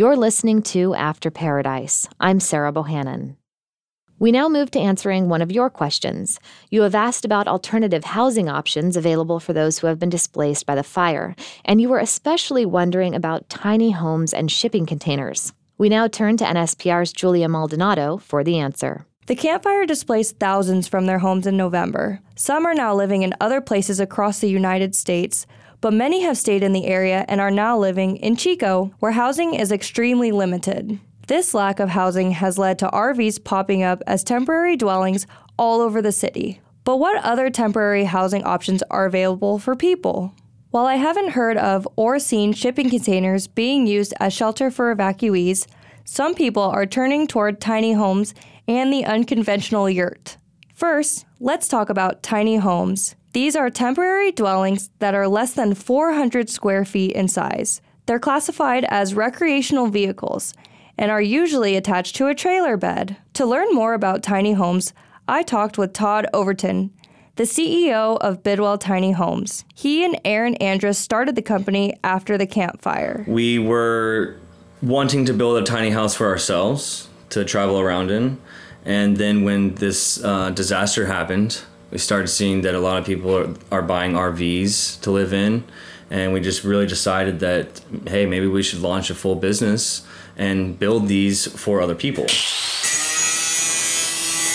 You're listening to After Paradise. I'm Sarah Bohannon. We now move to answering one of your questions. You have asked about alternative housing options available for those who have been displaced by the fire, and you were especially wondering about tiny homes and shipping containers. We now turn to NSPR's Julia Maldonado for the answer. The Camp Fire displaced thousands from their homes in November. Some are now living in other places across the United States, but many have stayed in the area and are now living in Chico, where housing is extremely limited. This lack of housing has led to RVs popping up as temporary dwellings all over the city. But what other temporary housing options are available for people? While I haven't heard of or seen shipping containers being used as shelter for evacuees, some people are turning toward tiny homes and the unconventional yurt. First, let's talk about tiny homes. These are temporary dwellings that are less than 400 square feet in size. They're classified as recreational vehicles and are usually attached to a trailer bed. To learn more about tiny homes, I talked with Todd Overton, the CEO of Bidwell Tiny Homes. He and Aaron Andrus started the company after the Camp Fire. We were wanting to build a tiny house for ourselves to travel around in. And then when this uh, disaster happened, we started seeing that a lot of people are, are buying RVs to live in, and we just really decided that hey, maybe we should launch a full business and build these for other people.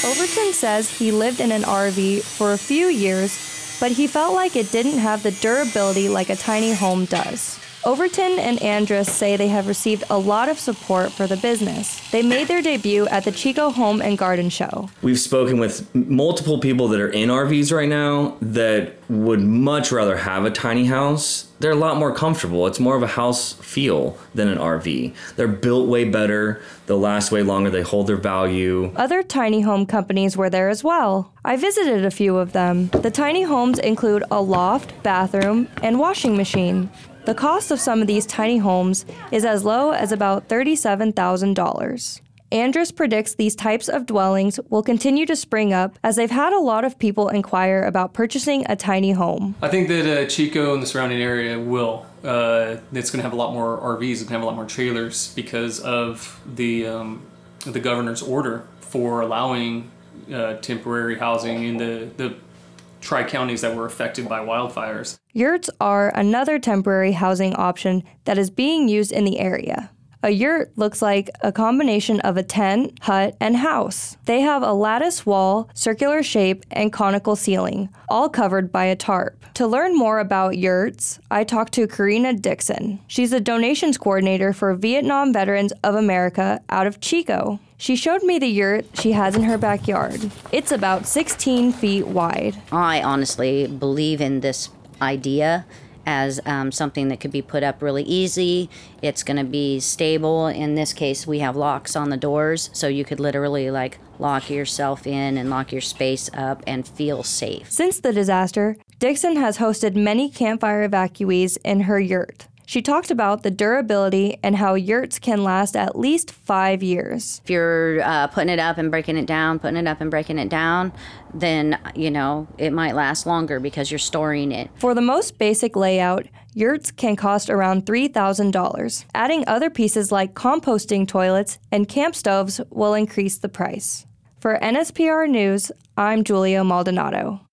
Overton says he lived in an RV for a few years, but he felt like it didn't have the durability like a tiny home does. Overton and Andrus say they have received a lot of support for the business. They made their debut at the Chico Home and Garden Show. We've spoken with multiple people that are in RVs right now that would much rather have a tiny house. They're a lot more comfortable. It's more of a house feel than an RV. They're built way better, they'll last way longer, they hold their value. Other tiny home companies were there as well. I visited a few of them. The tiny homes include a loft, bathroom, and washing machine. The cost of some of these tiny homes is as low as about $37,000. Andrus predicts these types of dwellings will continue to spring up as they've had a lot of people inquire about purchasing a tiny home. I think that uh, Chico and the surrounding area will. Uh, it's going to have a lot more RVs. It's going to have a lot more trailers because of the um, the governor's order for allowing uh, temporary housing in the, the tri counties that were affected by wildfires. Yurts are another temporary housing option that is being used in the area. A yurt looks like a combination of a tent, hut, and house. They have a lattice wall, circular shape, and conical ceiling, all covered by a tarp. To learn more about yurts, I talked to Karina Dixon. She's a donations coordinator for Vietnam Veterans of America out of Chico. She showed me the yurt she has in her backyard. It's about 16 feet wide. I honestly believe in this idea as um, something that could be put up really easy. It's going to be stable. In this case, we have locks on the doors, so you could literally like lock yourself in and lock your space up and feel safe. Since the disaster, Dixon has hosted many Camp Fire evacuees in her yurt. She talked about the durability and how yurts can last at least five years. If you're uh, putting it up and breaking it down, putting it up and breaking it down, then, you know, it might last longer because you're storing it. For the most basic layout, yurts can cost around $3,000. Adding other pieces like composting toilets and camp stoves will increase the price. For NSPR News, I'm Julia Maldonado.